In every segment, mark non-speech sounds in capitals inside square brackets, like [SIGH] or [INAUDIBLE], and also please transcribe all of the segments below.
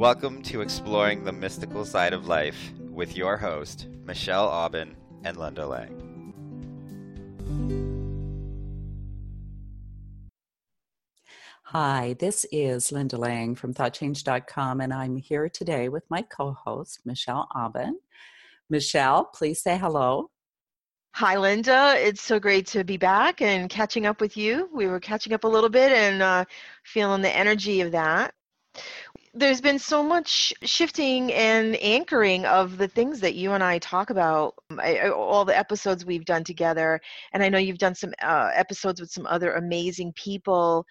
Welcome to Exploring the Mystical Side of Life with your host, Michelle Aubin and Linda Lang. Hi, this is Linda Lang from ThoughtChange.com, and I'm here today with my co host, Michelle Aubin. Michelle, please say hello. Hi, Linda. It's so great to be back and catching up with you. We were catching up a little bit and uh, feeling the energy of that. There's been so much shifting and anchoring of the things that you and I talk about, I, all the episodes we've done together. And I know you've done some uh, episodes with some other amazing people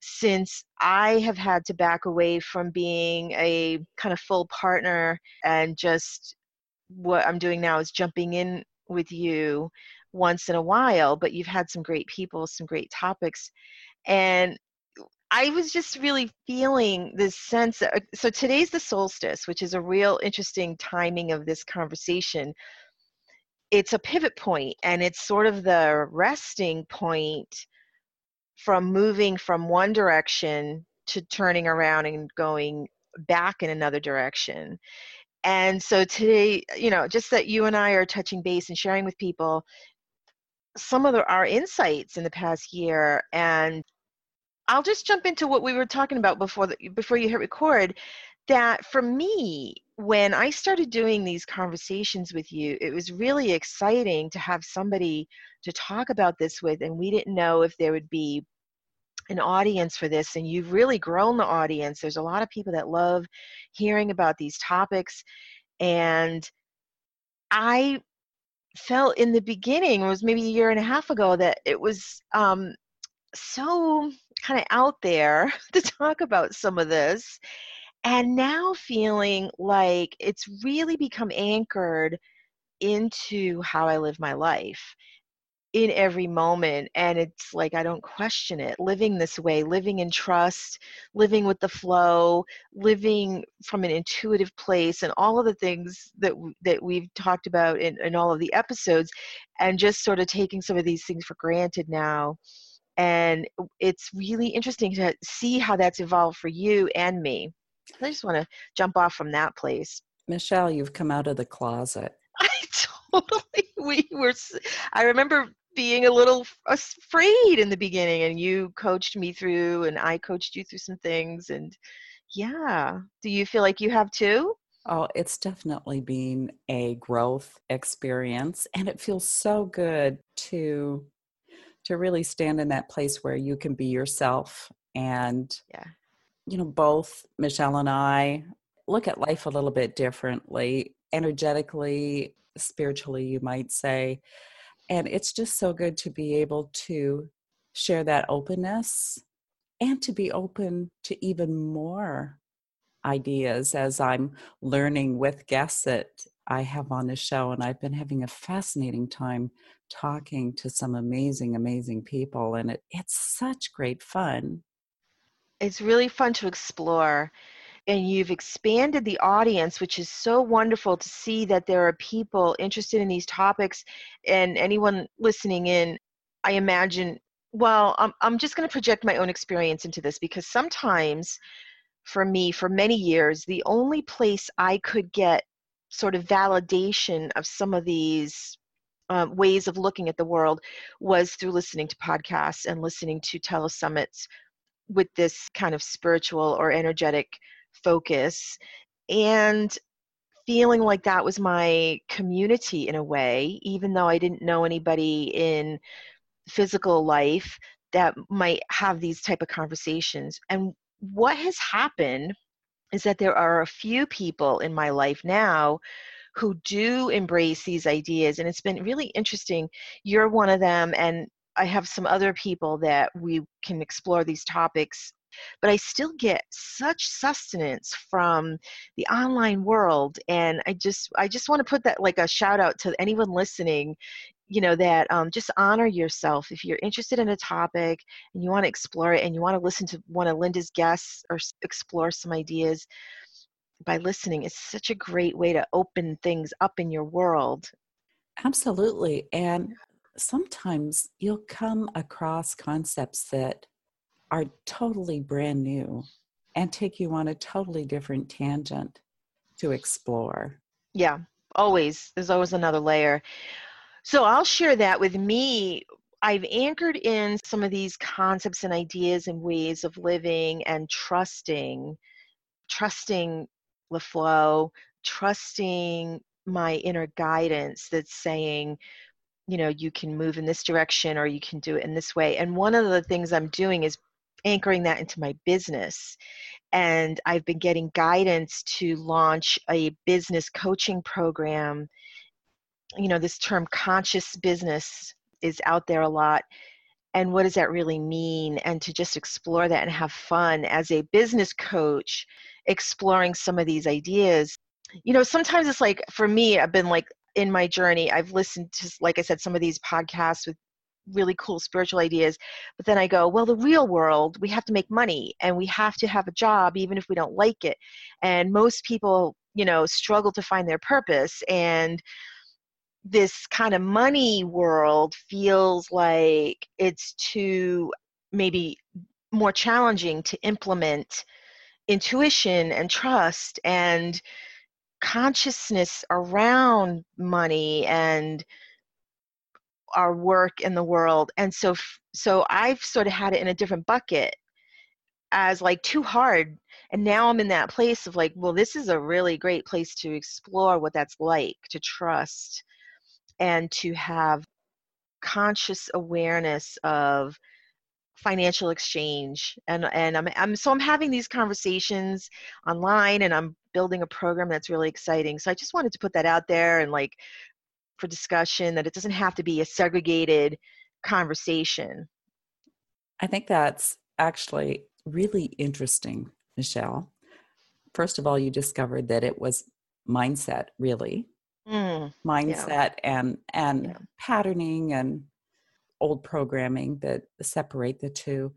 since I have had to back away from being a kind of full partner and just what I'm doing now is jumping in with you once in a while, but you've had some great people, some great topics. And I was just really feeling this sense. That, uh, so today's the solstice, which is a real interesting timing of this conversation. It's a pivot point, and it's sort of the resting point from moving from one direction to turning around and going back in another direction. And so today, you know, just that you and I are touching base and sharing with people some of the, our insights in the past year and I'll just jump into what we were talking about before the, before you hit record that for me when I started doing these conversations with you it was really exciting to have somebody to talk about this with and we didn't know if there would be an audience for this and you've really grown the audience. There's a lot of people that love hearing about these topics and i felt in the beginning it was maybe a year and a half ago that it was um, so kind of out there [LAUGHS] to talk about some of this and now feeling like it's really become anchored into how i live my life in every moment and it's like i don't question it. Living this way living in trust living with the flow living from an intuitive place and all of the things that that we've talked about in, in all of the episodes and just sort of taking some of these things for granted now and it's really interesting to see how that's evolved for you and me. I just want to jump off from that place. Michelle you've come out of the closet. [LAUGHS] I totally we were i remember being a little afraid in the beginning and you coached me through and I coached you through some things and yeah. Do you feel like you have too? Oh it's definitely been a growth experience and it feels so good to to really stand in that place where you can be yourself and yeah you know both Michelle and I look at life a little bit differently energetically spiritually you might say and it's just so good to be able to share that openness and to be open to even more ideas as I'm learning with guests that I have on the show. And I've been having a fascinating time talking to some amazing, amazing people. And it, it's such great fun. It's really fun to explore and you've expanded the audience, which is so wonderful to see that there are people interested in these topics. And anyone listening in, I imagine, well, I'm, I'm just going to project my own experience into this because sometimes for me, for many years, the only place I could get sort of validation of some of these um, ways of looking at the world was through listening to podcasts and listening to telesummits with this kind of spiritual or energetic focus. And feeling like that was my community in a way even though i didn't know anybody in physical life that might have these type of conversations. And what has happened is that there are a few people in my life now who do embrace these ideas and it's been really interesting you're one of them and i have some other people that we can explore these topics but I still get such sustenance from the online world. And I just, I just want to put that like a shout out to anyone listening you know that um, just honor yourself if you're interested in a topic and you want to explore it and you want to listen to one of linda's guests or explore some ideas by listening is such a great way to open things up in your world absolutely and sometimes you'll come across concepts that are totally brand new and take you on a totally different tangent to explore. Yeah, always. There's always another layer. So I'll share that with me. I've anchored in some of these concepts and ideas and ways of living and trusting, trusting the flow, trusting my inner guidance that's saying, you know, you can move in this direction or you can do it in this way. And one of the things I'm doing is anchoring that into my business. And I've been getting guidance to launch a business coaching program. You know, this term conscious business is out there a lot. And what does that really mean? And to just explore that and have fun as a business coach, exploring some of these ideas. You know, sometimes it's like for me, I've been like in my journey, I've listened to, like I said, some of these podcasts with really cool spiritual ideas but then i go well the real world we have to make money and we have to have a job even if we don't like it and most people you know struggle to find their purpose and this kind of money world feels like it's too maybe more challenging to implement intuition and trust and consciousness around money and our work in the world. And so so i've sort of had it in a different bucket as like too hard. And now i'm in that place of like well this is a really great place to explore what that's like to trust and to have conscious awareness of financial exchange and and I'm, I'm so i'm having these conversations online and i'm building a program that's really exciting so i just wanted to put that out there and like for discussion, that it doesn't have to be a segregated conversation. I think that's actually really interesting, Michelle. First of all, you discovered that it was mindset, really. Mm, mindset yeah. and and yeah. patterning and old programming that separate the two.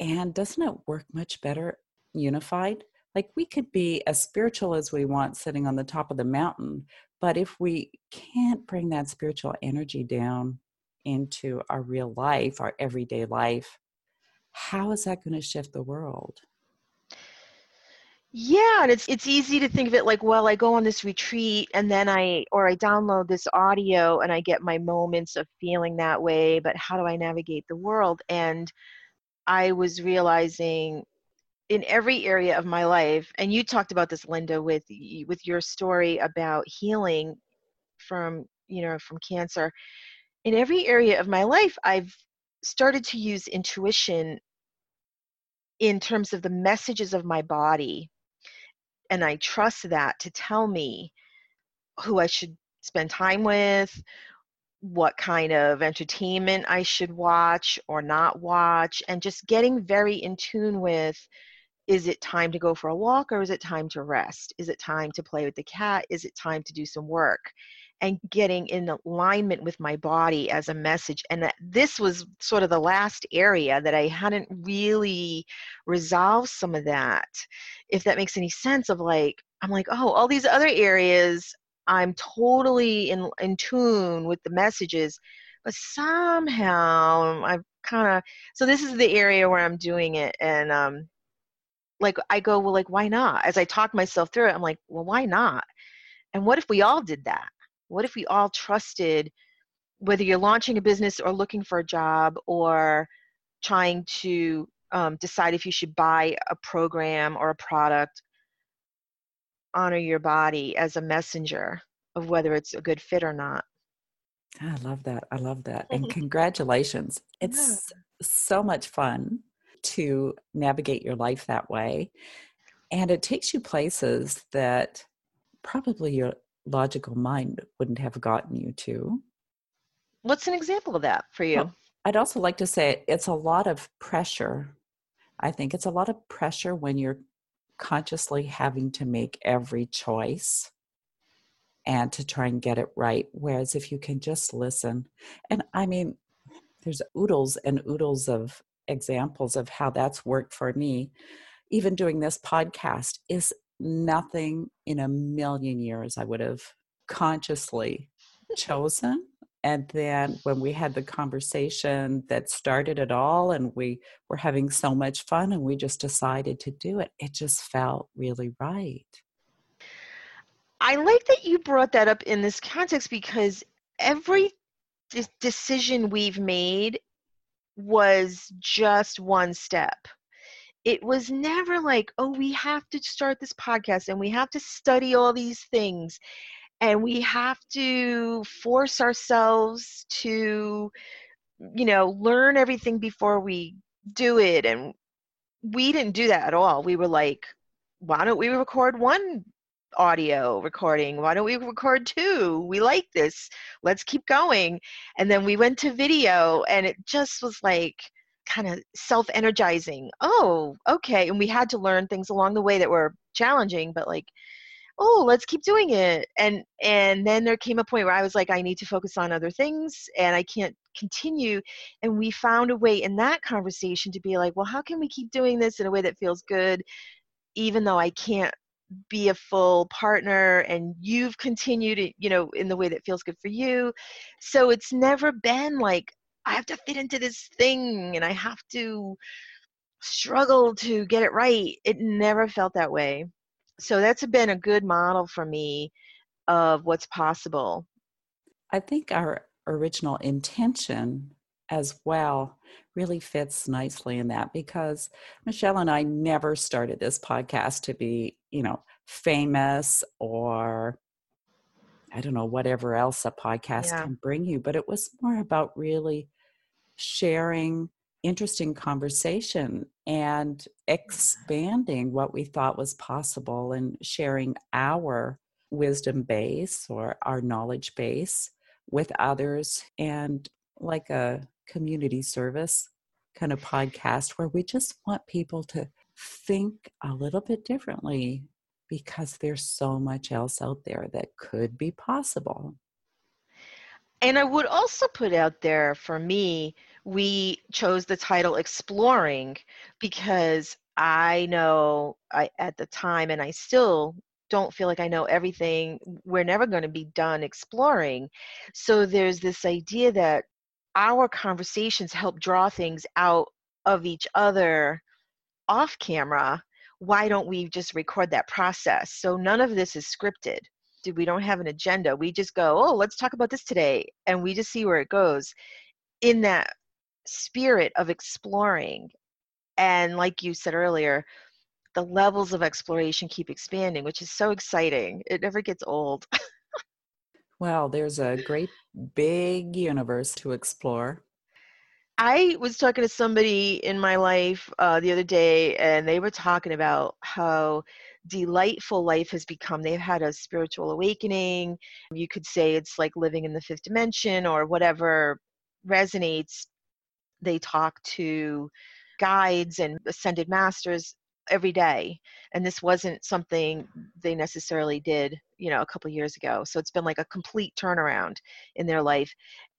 And doesn't it work much better unified? Like we could be as spiritual as we want sitting on the top of the mountain, but if we can't bring that spiritual energy down into our real life, our everyday life, how is that going to shift the world? Yeah, and it's it's easy to think of it like, well, I go on this retreat and then I or I download this audio and I get my moments of feeling that way, but how do I navigate the world? And I was realizing in every area of my life and you talked about this linda with with your story about healing from you know from cancer in every area of my life i've started to use intuition in terms of the messages of my body and i trust that to tell me who i should spend time with what kind of entertainment i should watch or not watch and just getting very in tune with is it time to go for a walk or is it time to rest? Is it time to play with the cat? Is it time to do some work? And getting in alignment with my body as a message. And that this was sort of the last area that I hadn't really resolved some of that. If that makes any sense, of like, I'm like, oh, all these other areas, I'm totally in, in tune with the messages, but somehow I've kind of, so this is the area where I'm doing it. And, um, like I go, well, like, why not? As I talk myself through it, I'm like, well, why not? And what if we all did that? What if we all trusted, whether you're launching a business or looking for a job or trying to um, decide if you should buy a program or a product, honor your body as a messenger of whether it's a good fit or not. I love that. I love that. And [LAUGHS] congratulations. It's yeah. so much fun to navigate your life that way. And it takes you places that probably your logical mind wouldn't have gotten you to. What's an example of that for you? Well, I'd also like to say it's a lot of pressure. I think it's a lot of pressure when you're consciously having to make every choice and to try and get it right. Whereas if you can just listen, and I mean, there's oodles and oodles of examples of how that's worked for me. Even doing this podcast is nothing in a million years I would have consciously chosen And then when we had the conversation that started it all, and we were having so much fun, and we just decided to do it, it just felt really right. I like that you brought that up in this context because every de- decision we've made was just one step. It was never like, oh, we have to start this podcast and we have to study all these things and we have to force ourselves to, you know, learn everything before we do it. And we didn't do that at all. We were like, why don't we record one audio recording. Why don't we record two? We like this. Let's keep going. And then we went to video, and it just was like kind of self energizing. Oh, okay. And we had to learn things along the way that were challenging, but like, oh let's keep doing it and and then there came a point where i was like i need to focus on other things and i can't continue and we found a way in that conversation to be like well how can we keep doing this in a way that feels good even though i can't be a full partner and you've continued it, you know, in the way that feels good for you. So it's never been like, I have to fit into this thing and I have to struggle to get it right. It never felt that way. So that's been a good model for me of what's possible. I think our original intention as well really fits nicely in that because Michelle and I never started this podcast to be, you know, famous or I don't know, whatever else a podcast yeah. can bring you, but it was more about really sharing interesting conversation and expanding what we thought was possible and sharing our wisdom base or our knowledge base with others and like a community service kind of podcast where we just want people to think a little bit differently because there's so much else out there that could be possible. And I would also put out there for me, we chose the title Exploring because I know I at the time and I still don't feel like I know everything. We're never going to be done exploring. So there's this idea that our conversations help draw things out of each other off camera why don't we just record that process? So none of this is scripted. We don't have an agenda. We just go oh let's talk about this today and we just see where it goes. In that spirit of exploring and like you said earlier the levels of exploration keep expanding which is so exciting. It never gets old. [LAUGHS] Well there's a great big universe to explore. I was talking to somebody in my life uh, the other day, and they were talking about how delightful life has become. They've had a spiritual awakening. You could say it's like living in the fifth dimension or whatever resonates. They talk to guides and ascended masters every day and this wasn't something they necessarily did you know a couple years ago so it's been like a complete turnaround in their life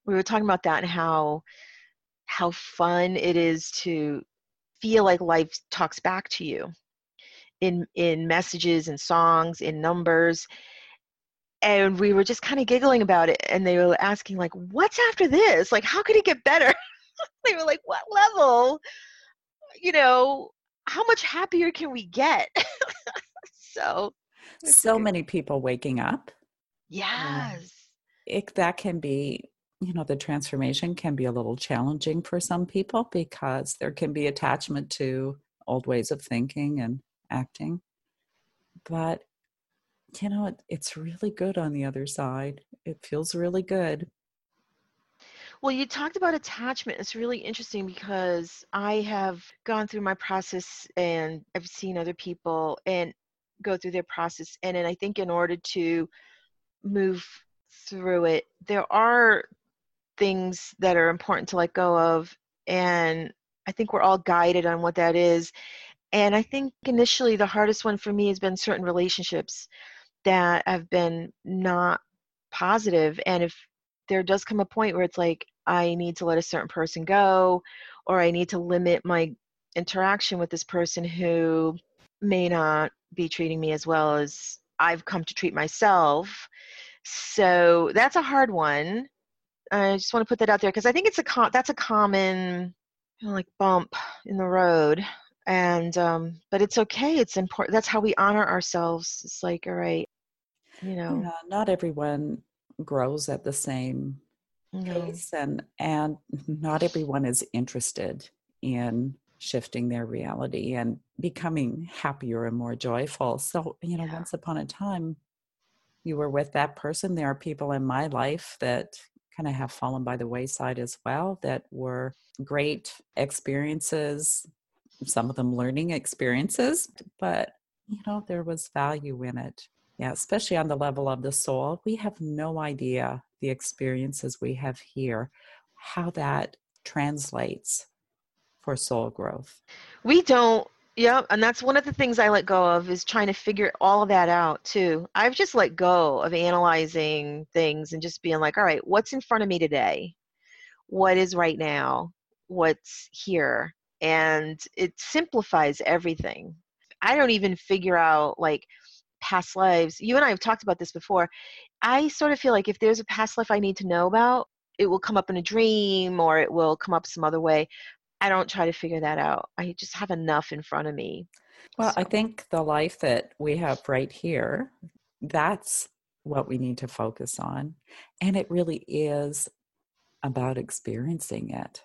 we were talking about that and how how fun it is to feel like life talks back to you in in messages and songs in numbers and we were just kind of giggling about it and they were asking like what's after this like how could it get better [LAUGHS] they were like what level you know how much happier can we get? [LAUGHS] so, so many people waking up. Yes. It, that can be, you know, the transformation can be a little challenging for some people because there can be attachment to old ways of thinking and acting. But, you know, it, it's really good on the other side. It feels really good. Well, you talked about attachment. It's really interesting because I have gone through my process and I've seen other people and go through their process. And then I think in order to move through it, there are things that are important to let go of. And I think we're all guided on what that is. And I think initially the hardest one for me has been certain relationships that have been not positive. And if there does come a point where it's like I need to let a certain person go, or I need to limit my interaction with this person who may not be treating me as well as I've come to treat myself. So that's a hard one. I just want to put that out there because I think it's a com- that's a common you know, like bump in the road and um but it's okay it's important that's how we honor ourselves it's like all right you know Yeah, not everyone grows at the same no. pace and and not everyone is interested in shifting their reality and becoming happier and more joyful so you know Yeah. once upon a time you were with that person there are people in my life that kind of have fallen by the wayside as well that were great experiences some of them learning experiences but you know there was value in it. Yeah especially on the level of the soul we have no idea the experiences we have here how that translates for soul growth. We don't yeah and that's one of the things i let go of is trying to figure all of that out too. I've just let go of analyzing things and just being like all right what's in front of me today? What is right now? What's here? And it simplifies everything. I don't even figure out like past lives. You and i have talked about this before. I sort of feel like if there's a past life i need to know about it will come up in a dream or it will come up some other way I don't try to figure that out. I just have enough in front of me. well i think the life that we have right here that's what we need to focus on and it really is about experiencing it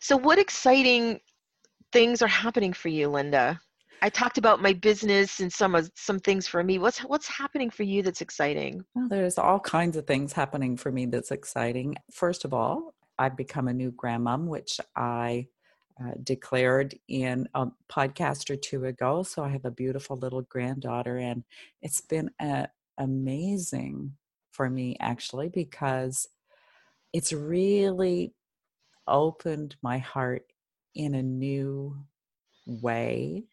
So, what exciting things are happening for you, Linda? I talked about my business and some of some things for me. What's what's happening for you that's exciting? Well, there's all kinds of things happening for me that's exciting. First of all, I've become a new grandmom, which I uh, declared in a podcast or two ago. So I have a beautiful little granddaughter, and it's been uh amazing for me actually because it's really opened my heart in a new way.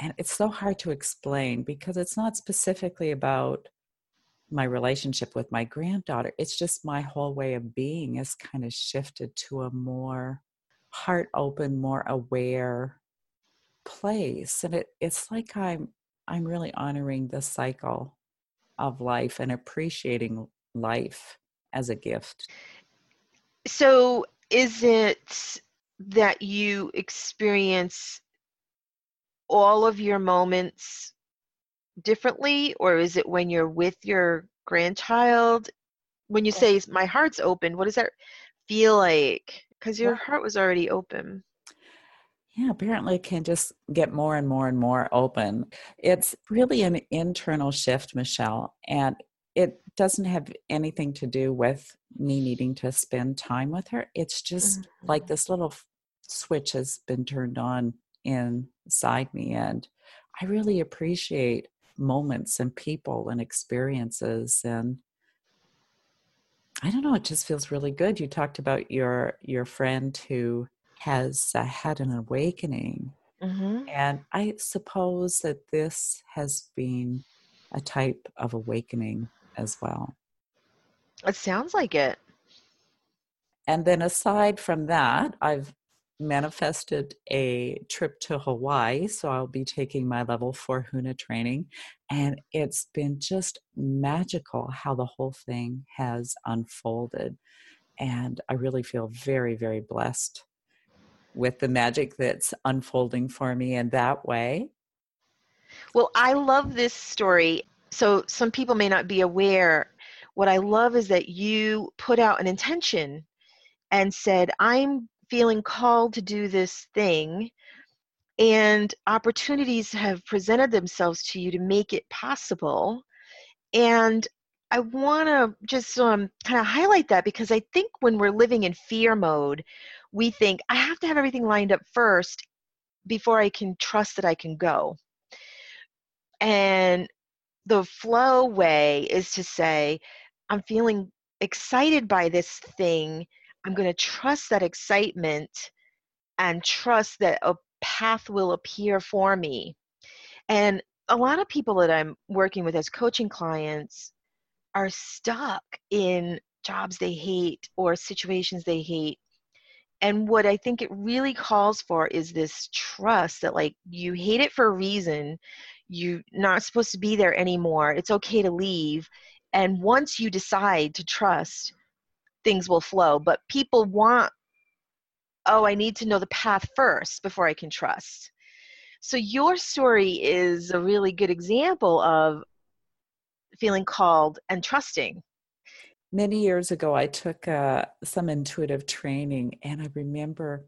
And it's so hard to explain because it's not specifically about my relationship with my granddaughter. It's just my whole way of being has kind of shifted to a more heart open, more aware place. And it, it's like I'm I'm really honoring the cycle of life and appreciating life as a gift. So, is it that you experience all of your moments differently, or is it when you're with your grandchild? When you say my heart's open, what does that feel like? Because your Well- heart was already open. Yeah, apparently it can just get more and more and more open. It's really an internal shift, Michelle, and it doesn't have anything to do with me needing to spend time with her. It's just like mm-hmm. this little switch has been turned on inside me, and I really appreciate moments and people and experiences and I don't know, it just feels really good. You talked about your your friend who has uh, had an awakening hmm and I suppose that this has been a type of awakening as well. It sounds like it. And then aside from that, I've manifested a trip to Hawaii. So I'll be taking my level four HUNA training. And it's been just magical how the whole thing has unfolded. And I really feel very, very blessed with the magic that's unfolding for me in that way. Well, I love this story. So, some people may not be aware. What I love is that you put out an intention and said, I'm feeling called to do this thing, and opportunities have presented themselves to you to make it possible. And I want to just um, kind of highlight that because I think when we're living in fear mode, we think, I have to have everything lined up first before I can trust that I can go. And the flow way is to say, I'm feeling excited by this thing. I'm going to trust that excitement and trust that a path will appear for me. And a lot of people that I'm working with as coaching clients are stuck in jobs they hate or situations they hate. And what I think it really calls for is this trust that, like, you hate it for a reason. You're not supposed to be there anymore. It's okay to leave. And once you decide to trust, things will flow. But people want, oh, I need to know the path first before I can trust. So your story is a really good example of feeling called and trusting. Many years ago, I took uh, some intuitive training, and I remember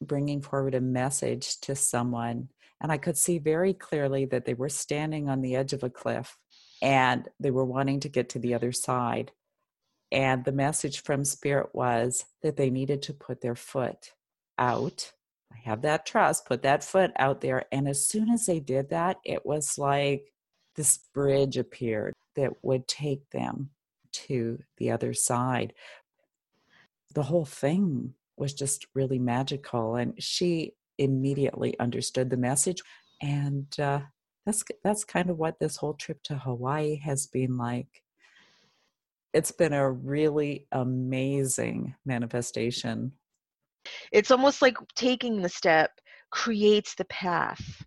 bringing forward a message to someone, and I could see very clearly that they were standing on the edge of a cliff and they were wanting to get to the other side. And the message from Spirit was that they needed to put their foot out. I have that trust, put that foot out there. And as soon as they did that, it was like this bridge appeared that would take them to the other side. The whole thing was just really magical. And she immediately understood the message. And uh, that's that's kind of what this whole trip to Hawaii has been like. It's been a really amazing manifestation. It's almost like taking the step creates the path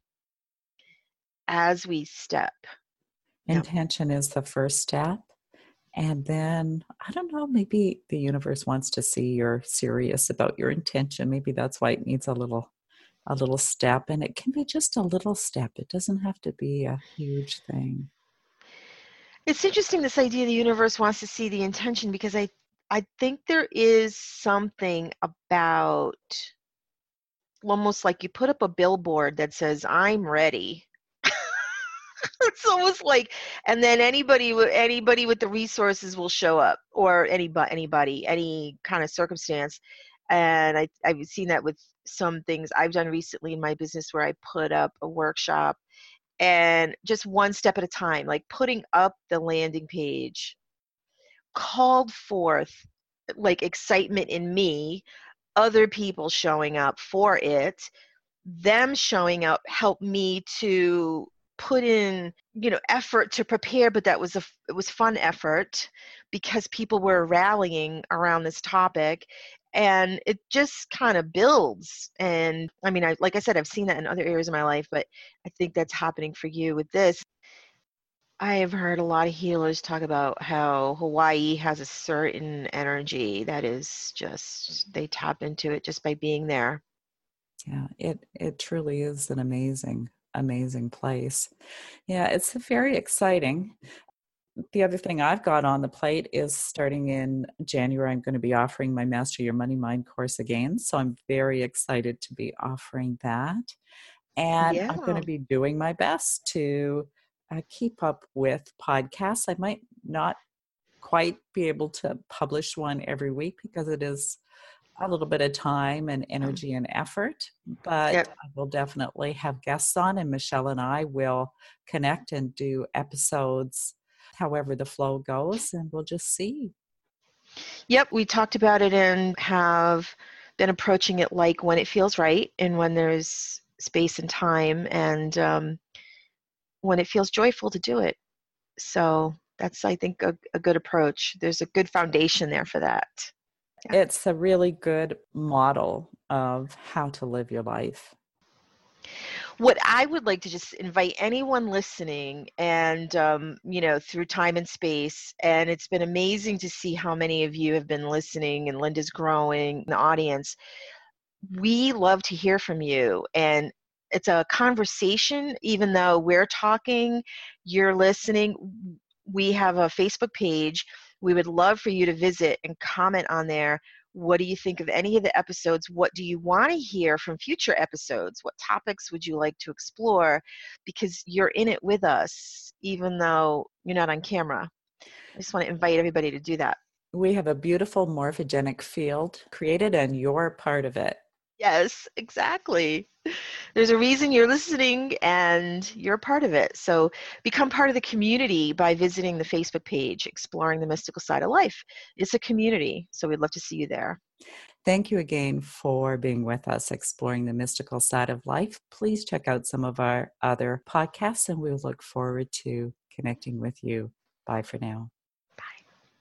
as we step. Intention is the first step. And then, I don't know, maybe the universe wants to see you're serious about your intention. Maybe that's why it needs a little a little step and it can be just a little step. It doesn't have to be a huge thing. It's interesting this idea the universe wants to see the intention because I I think there is something about almost like you put up a billboard that says I'm ready. [LAUGHS] It's almost like and then anybody with anybody with the resources will show up or anybody anybody any kind of circumstance. And I, i've seen that with some things i've done recently in my business where i put up a workshop and just one step at a time like putting up the landing page called forth like excitement in me other people showing up for it them showing up helped me to put in you know effort to prepare but that was a it was fun effort because people were rallying around this topic and it just kind of builds and i mean i like i said i've seen that in other areas of my life but i think that's happening for you with this i have heard a lot of healers talk about how hawaii has a certain energy that is just they tap into it just by being there yeah it it truly is an amazing amazing place. Yeah, it's very exciting. The other thing I've got on the plate is starting in January, I'm going to be offering my Master Your Money Mind course again. So I'm very excited to be offering that. And yeah. I'm going to be doing my best to uh, keep up with podcasts. I might not quite be able to publish one every week because it is a little bit of time and energy and effort, but yep. I will definitely have guests on, and Michelle and I will connect and do episodes however the flow goes, and we'll just see. Yep, we talked about it and have been approaching it like when it feels right and when there's space and time and um, when it feels joyful to do it. So that's, I think, a, a good approach. There's a good foundation there for that yeah. it's a really good model of how to live your life what i would like to just invite anyone listening and um, you know through time and space and it's been amazing to see how many of you have been listening and linda's growing the audience we love to hear from you and it's a conversation even though we're talking you're listening we have a facebook page we would love for you to visit and comment on there. What do you think of any of the episodes? What do you want to hear from future episodes? What topics would you like to explore? Because you're in it with us, even though you're not on camera. I just want to invite everybody to do that. We have a beautiful morphogenic field created, and you're part of it. Yes, exactly. There's a reason you're listening and you're a part of it. So become part of the community by visiting the Facebook page, Exploring the Mystical Side of Life. It's a community, so we'd love to see you there. Thank you again for being with us, Exploring the Mystical Side of Life. Please check out some of our other podcasts, and we'll look forward to connecting with you. Bye for now.